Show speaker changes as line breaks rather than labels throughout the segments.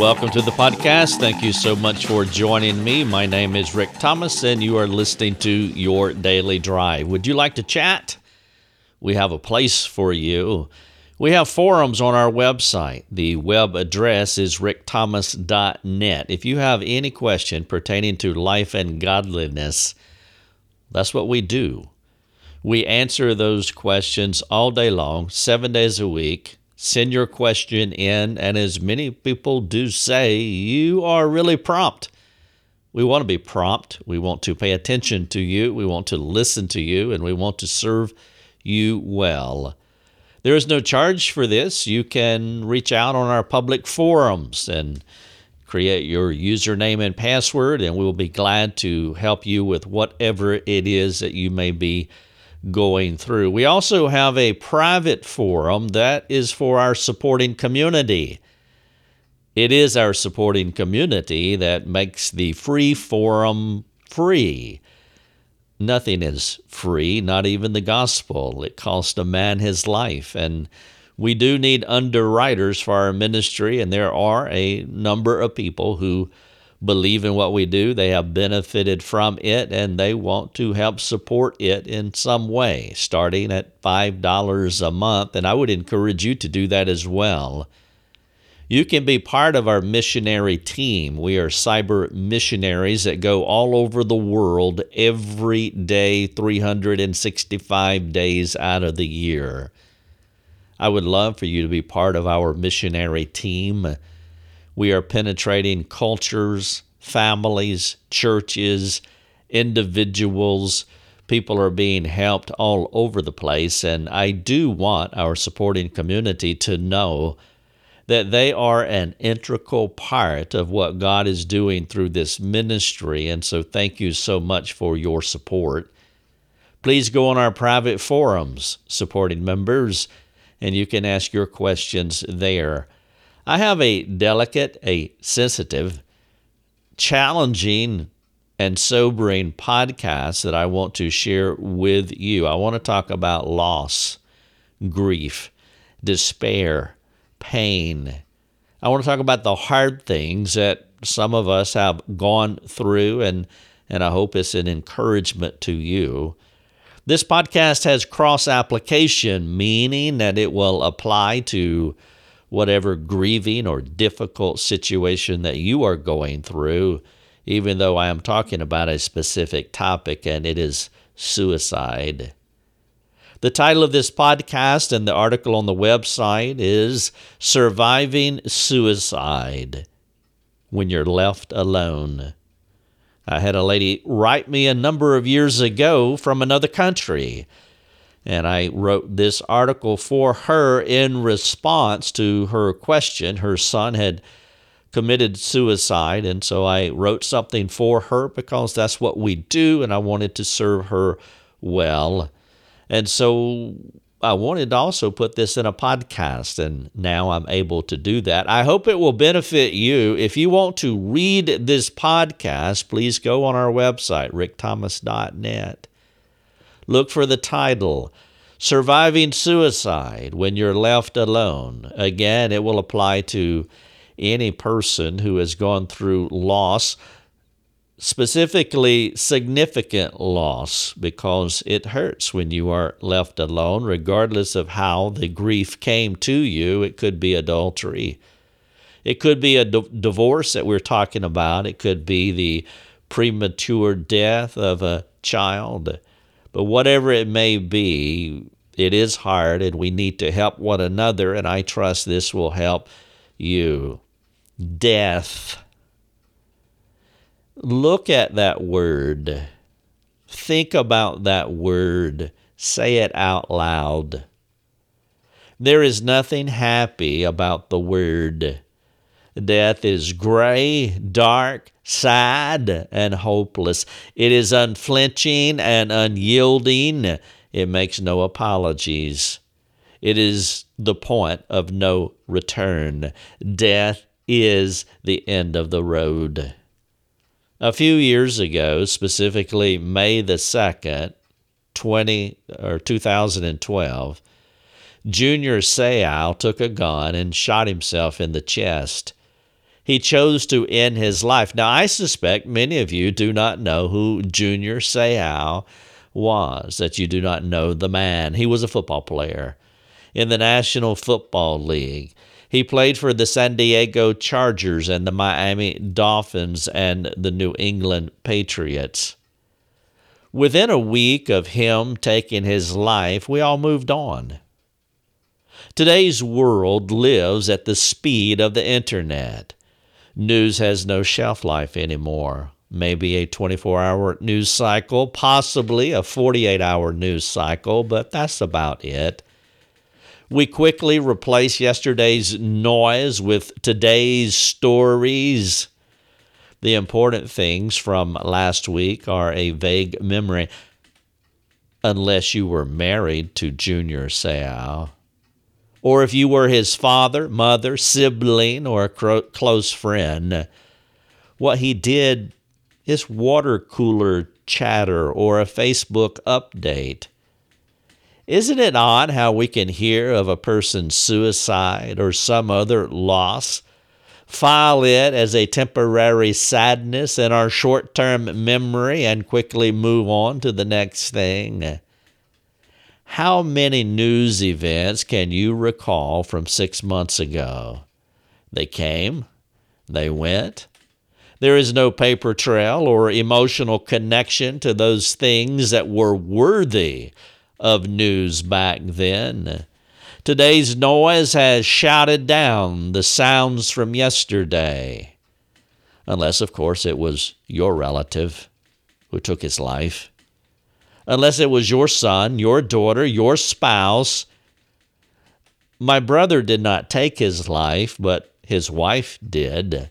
Welcome to the podcast. Thank you so much for joining me. My name is Rick Thomas, and you are listening to Your Daily Drive. Would you like to chat? We have a place for you. We have forums on our website. The web address is rickthomas.net. If you have any question pertaining to life and godliness, that's what we do. We answer those questions all day long, seven days a week send your question in, and as many people do say, you are really prompt. We want to be prompt. We want to pay attention to you. We want to listen to you, and we want to serve you well. There is no charge for this. You can reach out on our public forums and create your username and password, and we will be glad to help you with whatever it is that you may be going through. We also have a private forum that is for our supporting community. It is our supporting community that makes the free forum free. Nothing is free, not even the gospel. It cost a man his life. And we do need underwriters for our ministry, and there are a number of people who believe in what we do, they have benefited from it, and they want to help support it in some way, starting at $5 a month. And I would encourage you to do that as well. You can be part of our missionary team. We are cyber missionaries that go all over the world every day, 365 days out of the year. I would love for you to be part of our missionary team. We are penetrating cultures, families, churches, individuals. People are being helped all over the place. And I do want our supporting community to know that they are an integral part of what God is doing through this ministry. And so thank you so much for your support. Please go on our private forums supporting members, and you can ask your questions there. I have a delicate, a sensitive, challenging, and sobering podcast that I want to share with you. I want to talk about loss, grief, despair, pain. I want to talk about the hard things that some of us have gone through, and, and I hope it's an encouragement to you. This podcast has cross application, meaning that it will apply to whatever grieving or difficult situation that you are going through, even though I am talking about a specific topic and it is suicide. The title of this podcast and the article on the website is Surviving Suicide When You're Left Alone. I had a lady write me a number of years ago from another country and I wrote this article for her in response to her question. Her son had committed suicide, and so I wrote something for her because that's what we do, and I wanted to serve her well. And so I wanted to also put this in a podcast, and now I'm able to do that. I hope it will benefit you. If you want to read this podcast, please go on our website, rickthomas.net. Look for the title Surviving Suicide When You're Left Alone. Again, it will apply to any person who has gone through loss, specifically significant loss, because it hurts when you are left alone, regardless of how the grief came to you. It could be adultery. It could be a d- divorce that we're talking about. It could be the premature death of a child. But whatever it may be, it is hard and we need to help one another, and I trust this will help you. Death. Look at that word. Think about that word. Say it out loud. There is nothing happy about the word. Death is gray, dark, sad, and hopeless. It is unflinching and unyielding. It makes no apologies. It is the point of no return. Death is the end of the road. A few years ago, specifically May the 2nd, 20 or 2012, Junior Seau took a gun and shot himself in the chest. He chose to end his life. Now, I suspect many of you do not know who Junior Seau was, that you do not know the man. He was a football player in the National Football League. He played for the San Diego Chargers and the Miami Dolphins and the New England Patriots. Within a week of him taking his life, we all moved on. Today's world lives at the speed of the internet. News has no shelf life anymore. Maybe a 24 hour news cycle, possibly a 48 hour news cycle, but that's about it. We quickly replace yesterday's noise with today's stories. The important things from last week are a vague memory, unless you were married to Junior Seau, or if you were his father, mother, sibling, or a close friend. What he did is water cooler chatter or a Facebook update. Isn't it odd how we can hear of a person's suicide or some other loss, file it as a temporary sadness in our short term memory, and quickly move on to the next thing? How many news events can you recall from six months ago? They came, they went. There is no paper trail or emotional connection to those things that were worthy of news back then. Today's noise has shouted down the sounds from yesterday. Unless, of course, it was your relative who took his life. Unless it was your son, your daughter, your spouse. My brother did not take his life, but his wife did.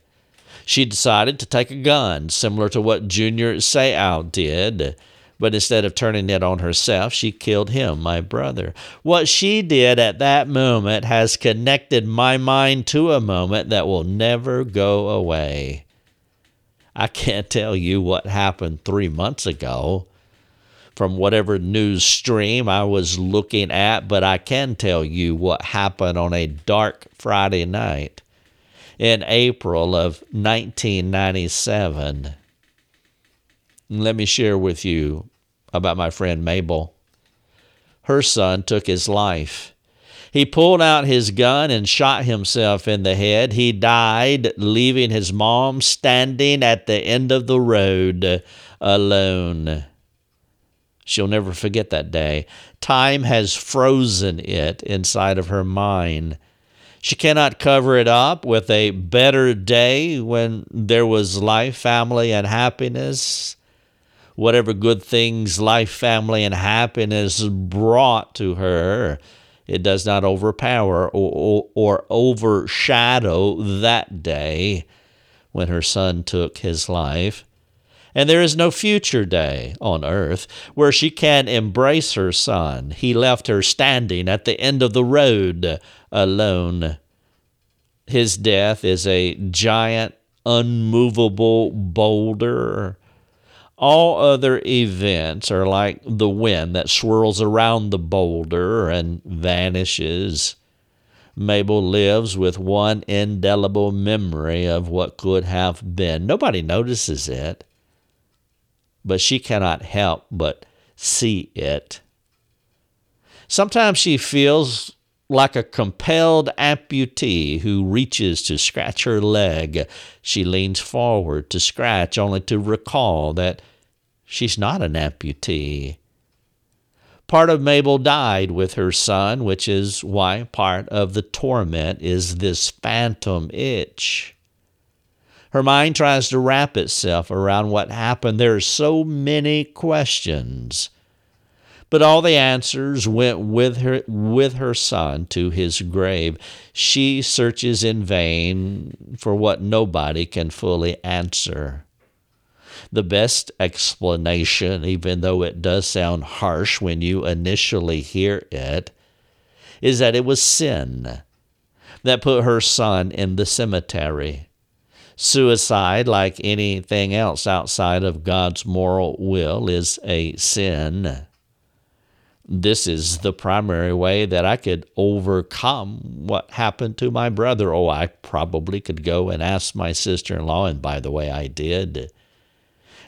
She decided to take a gun, similar to what Junior Seau did. But instead of turning it on herself, she killed him, my brother. What she did at that moment has connected my mind to a moment that will never go away. I can't tell you what happened three months ago from whatever news stream I was looking at, but I can tell you what happened on a dark Friday night in April of 1997. Let me share with you about my friend Mabel. Her son took his life. He pulled out his gun and shot himself in the head. He died, leaving his mom standing at the end of the road alone. She'll never forget that day. Time has frozen it inside of her mind. She cannot cover it up with a better day when there was life, family, and happiness whatever good things life, family, and happiness brought to her, it does not overpower or, or, or overshadow that day when her son took his life. And there is no future day on earth where she can embrace her son. He left her standing at the end of the road alone. His death is a giant, unmovable boulder all other events are like the wind that swirls around the boulder and vanishes. Mabel lives with one indelible memory of what could have been. Nobody notices it, but she cannot help but see it. Sometimes she feels like a compelled amputee who reaches to scratch her leg. She leans forward to scratch, only to recall that she's not an amputee. Part of Mabel died with her son, which is why part of the torment is this phantom itch. Her mind tries to wrap itself around what happened. There are so many questions but all the answers went with her with her son to his grave. She searches in vain for what nobody can fully answer. The best explanation, even though it does sound harsh when you initially hear it, is that it was sin that put her son in the cemetery. Suicide, like anything else outside of God's moral will, is a sin. this is the primary way that I could overcome what happened to my brother. Oh, I probably could go and ask my sister in law, and by the way, I did.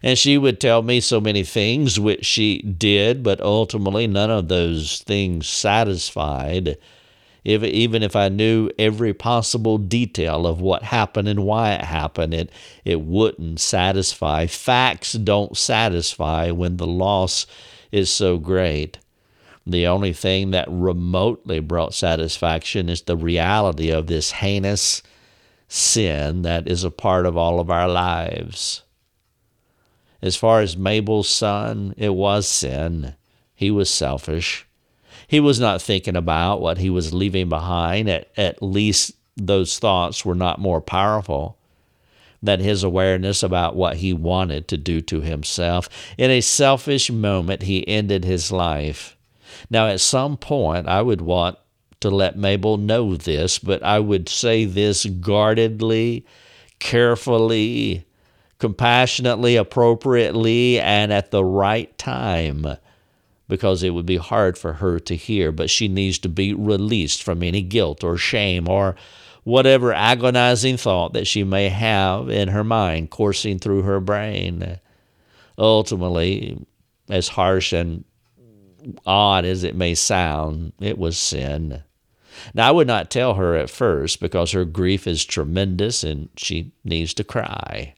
And she would tell me so many things, which she did, but ultimately none of those things satisfied. If, even if I knew every possible detail of what happened and why it happened, it, it wouldn't satisfy. Facts don't satisfy when the loss is so great. The only thing that remotely brought satisfaction is the reality of this heinous sin that is a part of all of our lives. As far as Mabel's son, it was sin. He was selfish. He was not thinking about what he was leaving behind. At, at least those thoughts were not more powerful than his awareness about what he wanted to do to himself. In a selfish moment, he ended his life. Now, at some point, I would want to let Mabel know this, but I would say this guardedly, carefully, compassionately, appropriately, and at the right time because it would be hard for her to hear, but she needs to be released from any guilt or shame or whatever agonizing thought that she may have in her mind coursing through her brain. Ultimately, as harsh and odd as it may sound, it was sin. Now, I would not tell her at first because her grief is tremendous and she needs to cry.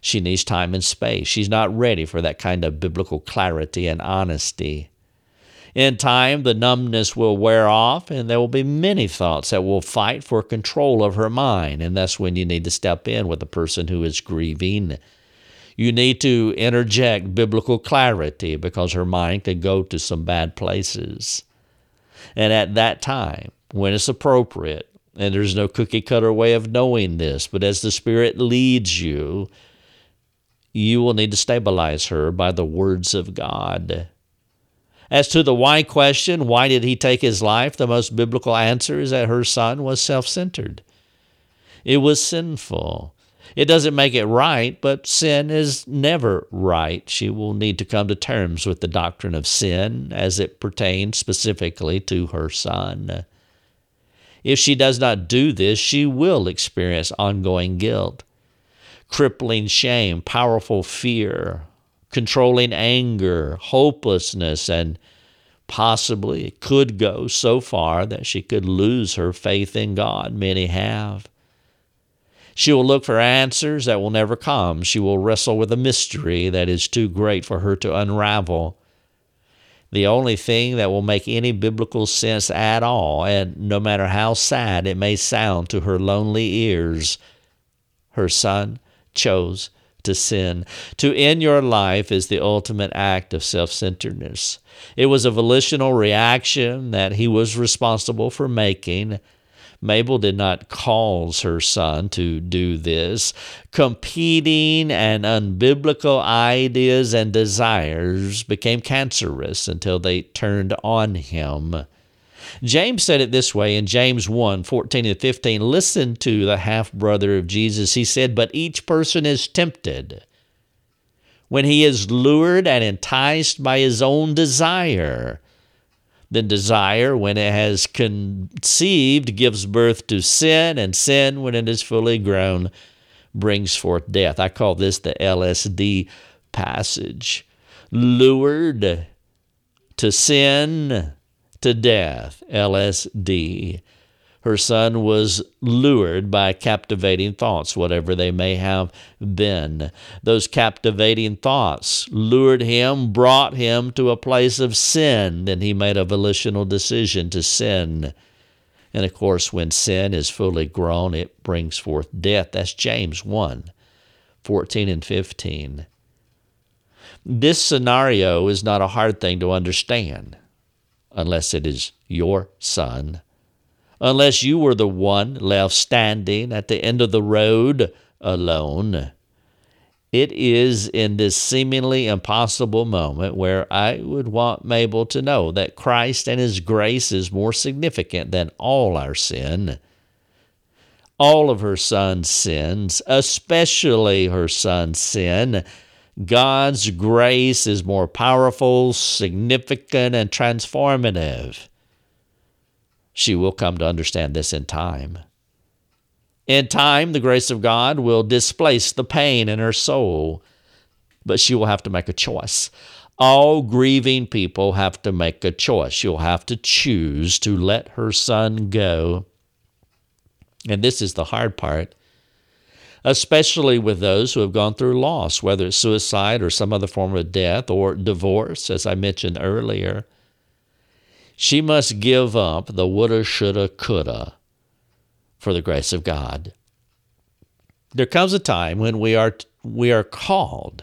She needs time and space. She's not ready for that kind of biblical clarity and honesty. In time, the numbness will wear off, and there will be many thoughts that will fight for control of her mind. And that's when you need to step in with the person who is grieving you need to interject biblical clarity because her mind could go to some bad places. And at that time, when it's appropriate, and there's no cookie cutter way of knowing this, but as the Spirit leads you, you will need to stabilize her by the words of God. As to the why question, why did he take his life? The most biblical answer is that her son was self centered. It was sinful. It doesn't make it right, but sin is never right. She will need to come to terms with the doctrine of sin as it pertains specifically to her son. If she does not do this, she will experience ongoing guilt, crippling shame, powerful fear, controlling anger, hopelessness, and possibly it could go so far that she could lose her faith in God. Many have. She will look for answers that will never come. She will wrestle with a mystery that is too great for her to unravel. The only thing that will make any biblical sense at all, and no matter how sad it may sound to her lonely ears, her son chose to sin. To end your life is the ultimate act of self centeredness. It was a volitional reaction that he was responsible for making Mabel did not cause her son to do this. Competing and unbiblical ideas and desires became cancerous until they turned on him. James said it this way in James 1 14 and 15. Listen to the half brother of Jesus. He said, But each person is tempted when he is lured and enticed by his own desire. Then desire, when it has conceived, gives birth to sin, and sin, when it is fully grown, brings forth death. I call this the LSD passage. Lured to sin, to death. LSD. Her son was lured by captivating thoughts, whatever they may have been. Those captivating thoughts lured him, brought him to a place of sin. Then he made a volitional decision to sin. And of course, when sin is fully grown, it brings forth death. That's James 1 14 and 15. This scenario is not a hard thing to understand unless it is your son unless you were the one left standing at the end of the road alone. It is in this seemingly impossible moment where I would want Mabel to know that Christ and His grace is more significant than all our sin. All of her son's sins, especially her son's sin, God's grace is more powerful, significant, and transformative. She will come to understand this in time. In time, the grace of God will displace the pain in her soul, but she will have to make a choice. All grieving people have to make a choice. She'll have to choose to let her son go. And this is the hard part especially with those who have gone through loss, whether it's suicide or some other form of death or divorce, as I mentioned earlier. She must give up the woulda, shoulda, coulda for the grace of God. There comes a time when we are, we are called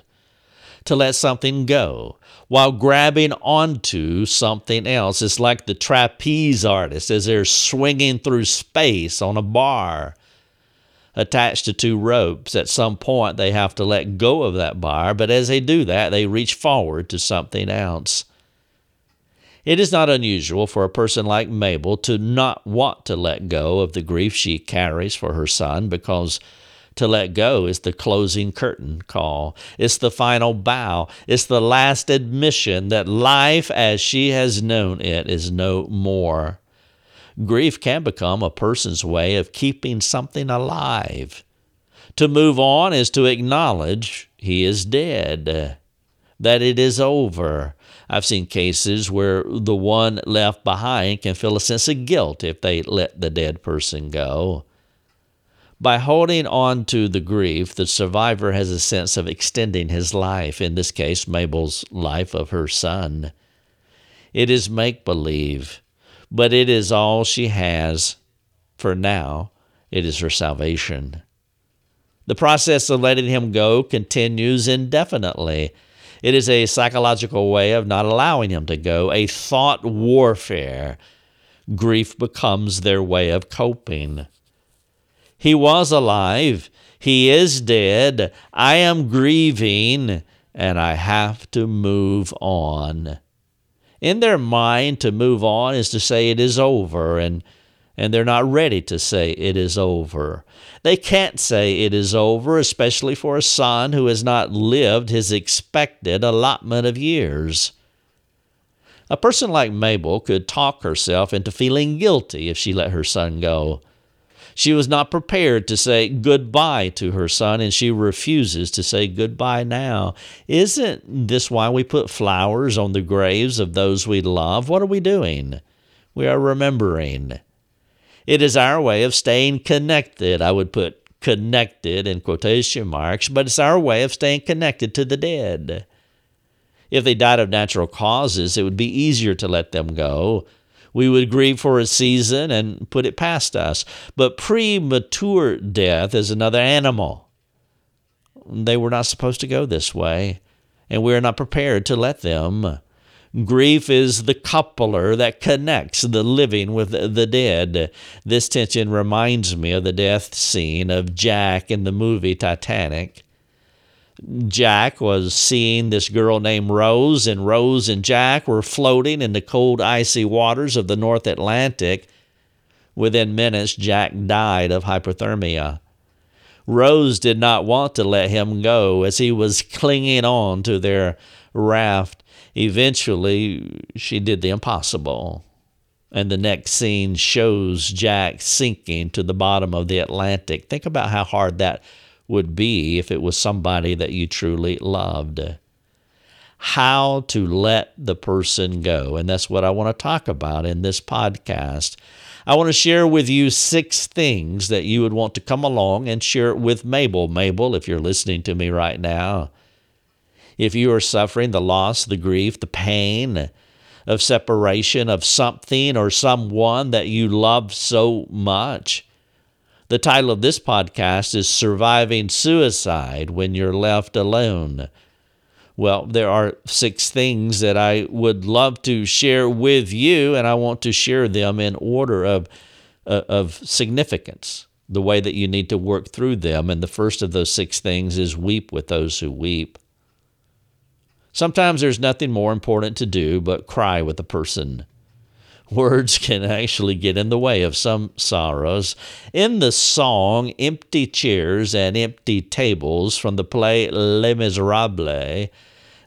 to let something go while grabbing onto something else. It's like the trapeze artist as they're swinging through space on a bar attached to two ropes. At some point, they have to let go of that bar, but as they do that, they reach forward to something else. It is not unusual for a person like Mabel to not want to let go of the grief she carries for her son because to let go is the closing curtain call. It's the final bow. It's the last admission that life as she has known it is no more. Grief can become a person's way of keeping something alive. To move on is to acknowledge he is dead, that it is over. I've seen cases where the one left behind can feel a sense of guilt if they let the dead person go. By holding on to the grief, the survivor has a sense of extending his life, in this case, Mabel's life of her son. It is make believe but it is all she has for now. It is her salvation. The process of letting him go continues indefinitely. It is a psychological way of not allowing him to go, a thought warfare. Grief becomes their way of coping. He was alive. He is dead. I am grieving, and I have to move on in their mind to move on is to say it is over and and they're not ready to say it is over. They can't say it is over, especially for a son who has not lived his expected allotment of years. A person like Mabel could talk herself into feeling guilty if she let her son go. She was not prepared to say goodbye to her son, and she refuses to say goodbye now. Isn't this why we put flowers on the graves of those we love? What are we doing? We are remembering. It is our way of staying connected. I would put connected in quotation marks, but it's our way of staying connected to the dead. If they died of natural causes, it would be easier to let them go we would grieve for a season and put it past us. But premature death is another animal. They were not supposed to go this way, and we are not prepared to let them. Grief is the coupler that connects the living with the dead. This tension reminds me of the death scene of Jack in the movie Titanic. Jack was seeing this girl named Rose, and Rose and Jack were floating in the cold, icy waters of the North Atlantic. Within minutes, Jack died of hypothermia. Rose did not want to let him go as he was clinging on to their raft. Eventually, she did the impossible. And the next scene shows Jack sinking to the bottom of the Atlantic. Think about how hard that would be if it was somebody that you truly loved. How to let the person go. And that's what I want to talk about in this podcast. I want to share with you six things that you would want to come along and share it with Mabel. Mabel, if you're listening to me right now, if you are suffering the loss, the grief, the pain of separation of something or someone that you love so much, the title of this podcast is Surviving Suicide When You're Left Alone. Well, there are six things that I would love to share with you, and I want to share them in order of, uh, of significance, the way that you need to work through them. And the first of those six things is weep with those who weep. Sometimes there's nothing more important to do but cry with a person Words can actually get in the way of some sorrows. In the song Empty Chairs and Empty Tables from the play Les Miserables,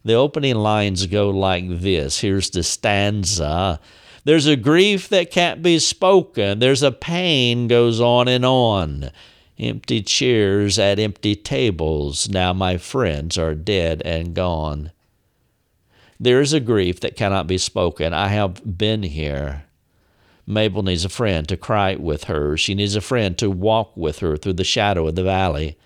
the opening lines go like this. Here's the stanza. There's a grief that can't be spoken. There's a pain goes on and on. Empty chairs at empty tables. Now my friends are dead and gone. There is a grief that cannot be spoken. I have been here. Mabel needs a friend to cry with her. She needs a friend to walk with her through the shadow of the valley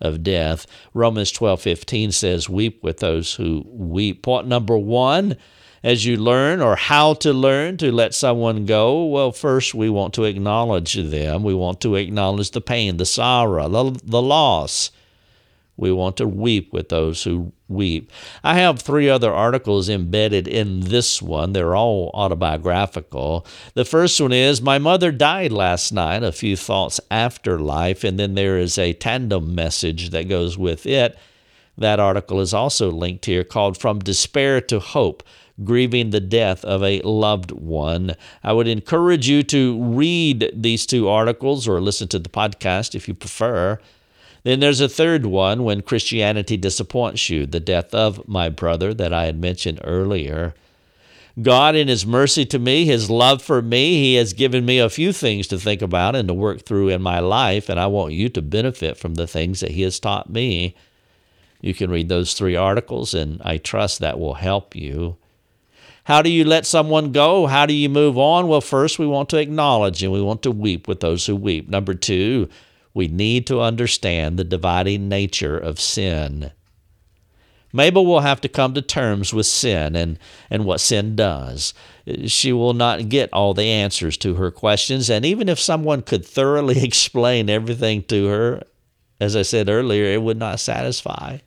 of death. Romans 12:15 says, "Weep with those who weep." Point number 1, as you learn or how to learn to let someone go, well, first we want to acknowledge them. We want to acknowledge the pain, the sorrow, the, the loss. We want to weep with those who weep. I have three other articles embedded in this one. They're all autobiographical. The first one is My mother died last night, a few thoughts after life, and then there is a tandem message that goes with it. That article is also linked here called From Despair to Hope grieving the death of a loved one. I would encourage you to read these two articles or listen to the podcast if you prefer. Then there's a third one when Christianity disappoints you, the death of my brother that I had mentioned earlier. God, in His mercy to me, His love for me, He has given me a few things to think about and to work through in my life, and I want you to benefit from the things that He has taught me. You can read those three articles, and I trust that will help you. How do you let someone go? How do you move on? Well, first, we want to acknowledge and we want to weep with those who weep. Number two, we need to understand the dividing nature of sin. Mabel will have to come to terms with sin and, and what sin does. She will not get all the answers to her questions, and even if someone could thoroughly explain everything to her, as I said earlier, it would not satisfy.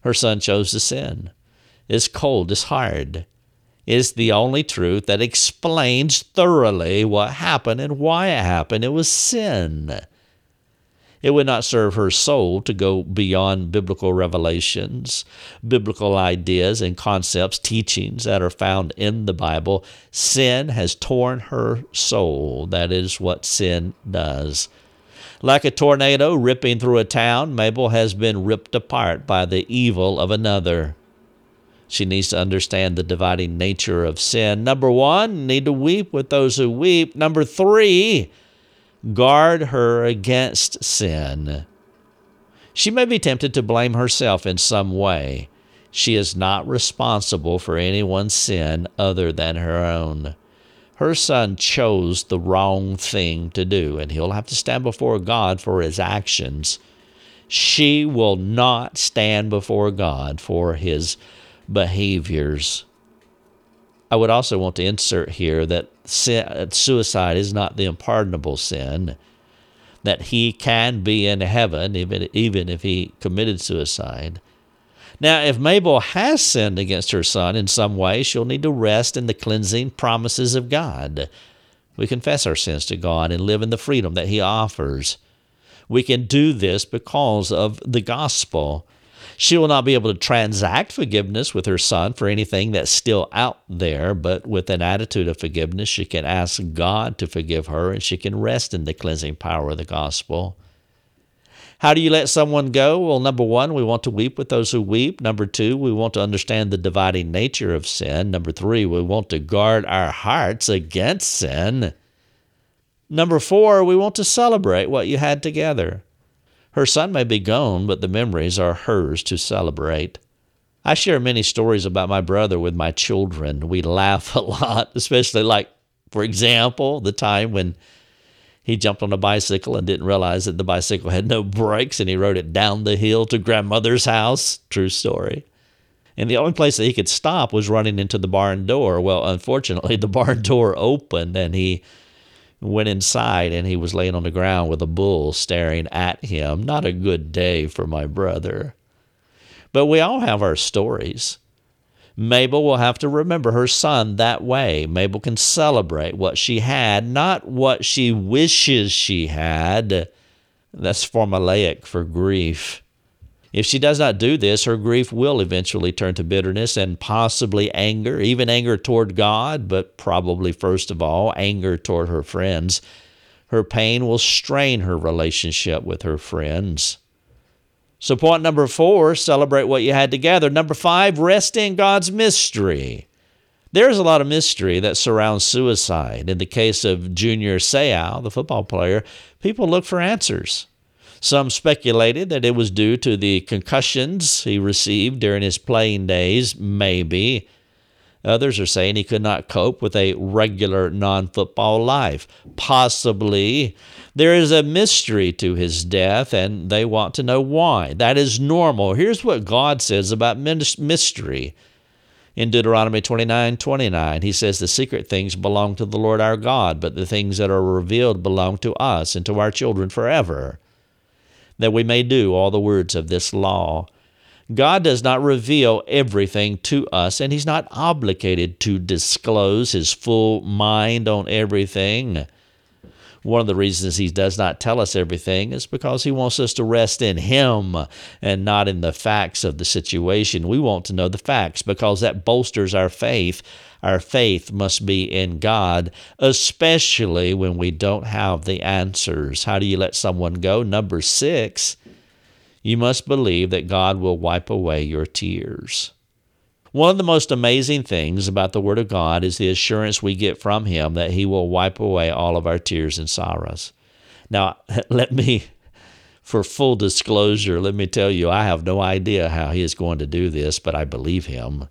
Her son chose to sin. It's cold, it's hard. It's the only truth that explains thoroughly what happened and why it happened. It was sin. It would not serve her soul to go beyond biblical revelations, biblical ideas and concepts, teachings that are found in the Bible. Sin has torn her soul. That is what sin does. Like a tornado ripping through a town, Mabel has been ripped apart by the evil of another. She needs to understand the dividing nature of sin. Number one, need to weep with those who weep. Number three, guard her against sin. She may be tempted to blame herself in some way. She is not responsible for anyone's sin other than her own. Her son chose the wrong thing to do, and he'll have to stand before God for his actions. She will not stand before God for his behaviors. I would also want to insert here that suicide is not the unpardonable sin, that he can be in heaven even, even if he committed suicide. Now, if Mabel has sinned against her son in some way, she'll need to rest in the cleansing promises of God. We confess our sins to God and live in the freedom that He offers. We can do this because of the gospel. She will not be able to transact forgiveness with her son for anything that's still out there, but with an attitude of forgiveness, she can ask God to forgive her and she can rest in the cleansing power of the gospel. How do you let someone go? Well, number one, we want to weep with those who weep. Number two, we want to understand the dividing nature of sin. Number three, we want to guard our hearts against sin. Number four, we want to celebrate what you had together. Her son may be gone, but the memories are hers to celebrate. I share many stories about my brother with my children. We laugh a lot, especially like, for example, the time when he jumped on a bicycle and didn't realize that the bicycle had no brakes and he rode it down the hill to grandmother's house. True story. And the only place that he could stop was running into the barn door. Well, unfortunately, the barn door opened and he went inside and he was laying on the ground with a bull staring at him. Not a good day for my brother. But we all have our stories. Mabel will have to remember her son that way. Mabel can celebrate what she had, not what she wishes she had. That's formulaic for grief. If she does not do this, her grief will eventually turn to bitterness and possibly anger, even anger toward God, but probably first of all, anger toward her friends. Her pain will strain her relationship with her friends. So, point number four, celebrate what you had together. Number five, rest in God's mystery. There's a lot of mystery that surrounds suicide. In the case of Junior Seau, the football player, people look for answers. Some speculated that it was due to the concussions he received during his playing days, maybe. Others are saying he could not cope with a regular non football life. Possibly. There is a mystery to his death, and they want to know why. That is normal. Here's what God says about mystery. In Deuteronomy 29 29, he says, The secret things belong to the Lord our God, but the things that are revealed belong to us and to our children forever, that we may do all the words of this law. God does not reveal everything to us, and He's not obligated to disclose His full mind on everything. One of the reasons He does not tell us everything is because He wants us to rest in Him and not in the facts of the situation. We want to know the facts because that bolsters our faith. Our faith must be in God, especially when we don't have the answers. How do you let someone go? Number six you must believe that God will wipe away your tears. One of the most amazing things about the Word of God is the assurance we get from Him that He will wipe away all of our tears and sorrows. Now, let me, for full disclosure, let me tell you, I have no idea how He is going to do this, but I believe Him.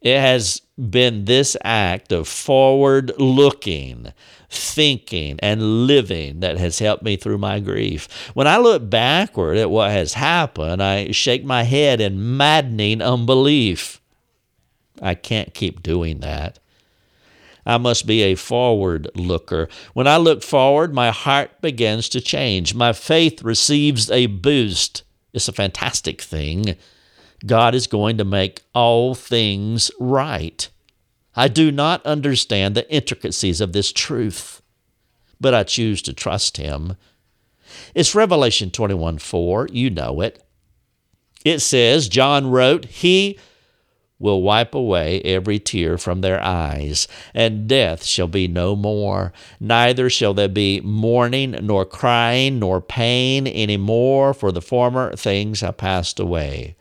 It has been this act of forward looking, thinking, and living that has helped me through my grief. When I look backward at what has happened, I shake my head in maddening unbelief. I can't keep doing that. I must be a forward looker. When I look forward, my heart begins to change. My faith receives a boost. It's a fantastic thing. God is going to make all things right. I do not understand the intricacies of this truth, but I choose to trust Him. It's Revelation 21 4. You know it. It says, John wrote, He will wipe away every tear from their eyes, and death shall be no more. Neither shall there be mourning, nor crying, nor pain any more, for the former things have passed away.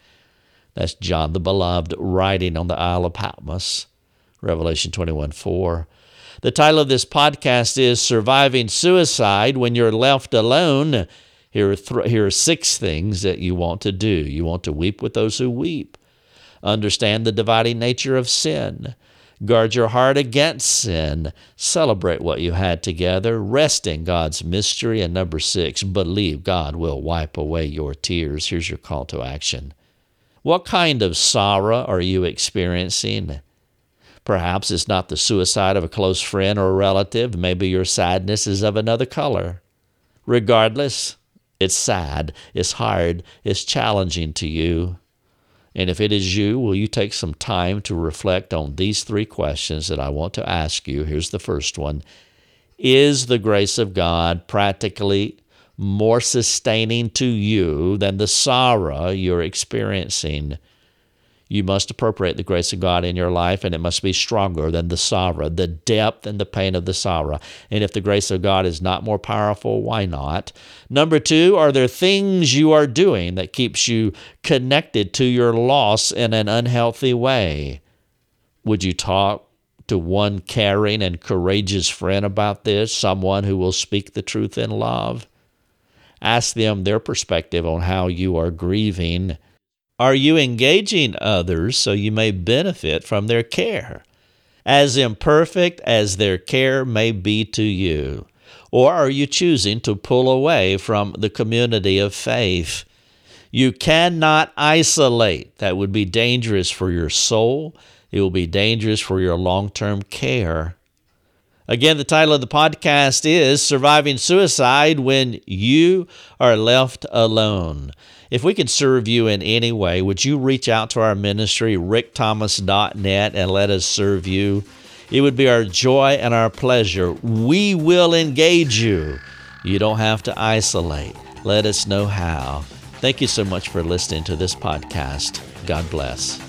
That's John the Beloved writing on the Isle of Patmos, Revelation 21 4. The title of this podcast is Surviving Suicide When You're Left Alone. Here are, th- here are six things that you want to do. You want to weep with those who weep, understand the dividing nature of sin, guard your heart against sin, celebrate what you had together, rest in God's mystery, and number six, believe God will wipe away your tears. Here's your call to action. What kind of sorrow are you experiencing? Perhaps it's not the suicide of a close friend or a relative. Maybe your sadness is of another color. Regardless, it's sad, it's hard, it's challenging to you. And if it is you, will you take some time to reflect on these three questions that I want to ask you? Here's the first one Is the grace of God practically more sustaining to you than the sorrow you're experiencing. You must appropriate the grace of God in your life, and it must be stronger than the sorrow, the depth and the pain of the sorrow. And if the grace of God is not more powerful, why not? Number two, are there things you are doing that keeps you connected to your loss in an unhealthy way? Would you talk to one caring and courageous friend about this, someone who will speak the truth in love? Ask them their perspective on how you are grieving. Are you engaging others so you may benefit from their care? As imperfect as their care may be to you, or are you choosing to pull away from the community of faith? You cannot isolate. That would be dangerous for your soul. It will be dangerous for your long term care. Again, the title of the podcast is Surviving Suicide When You Are Left Alone. If we can serve you in any way, would you reach out to our ministry, rickthomas.net, and let us serve you? It would be our joy and our pleasure. We will engage you. You don't have to isolate. Let us know how. Thank you so much for listening to this podcast. God bless.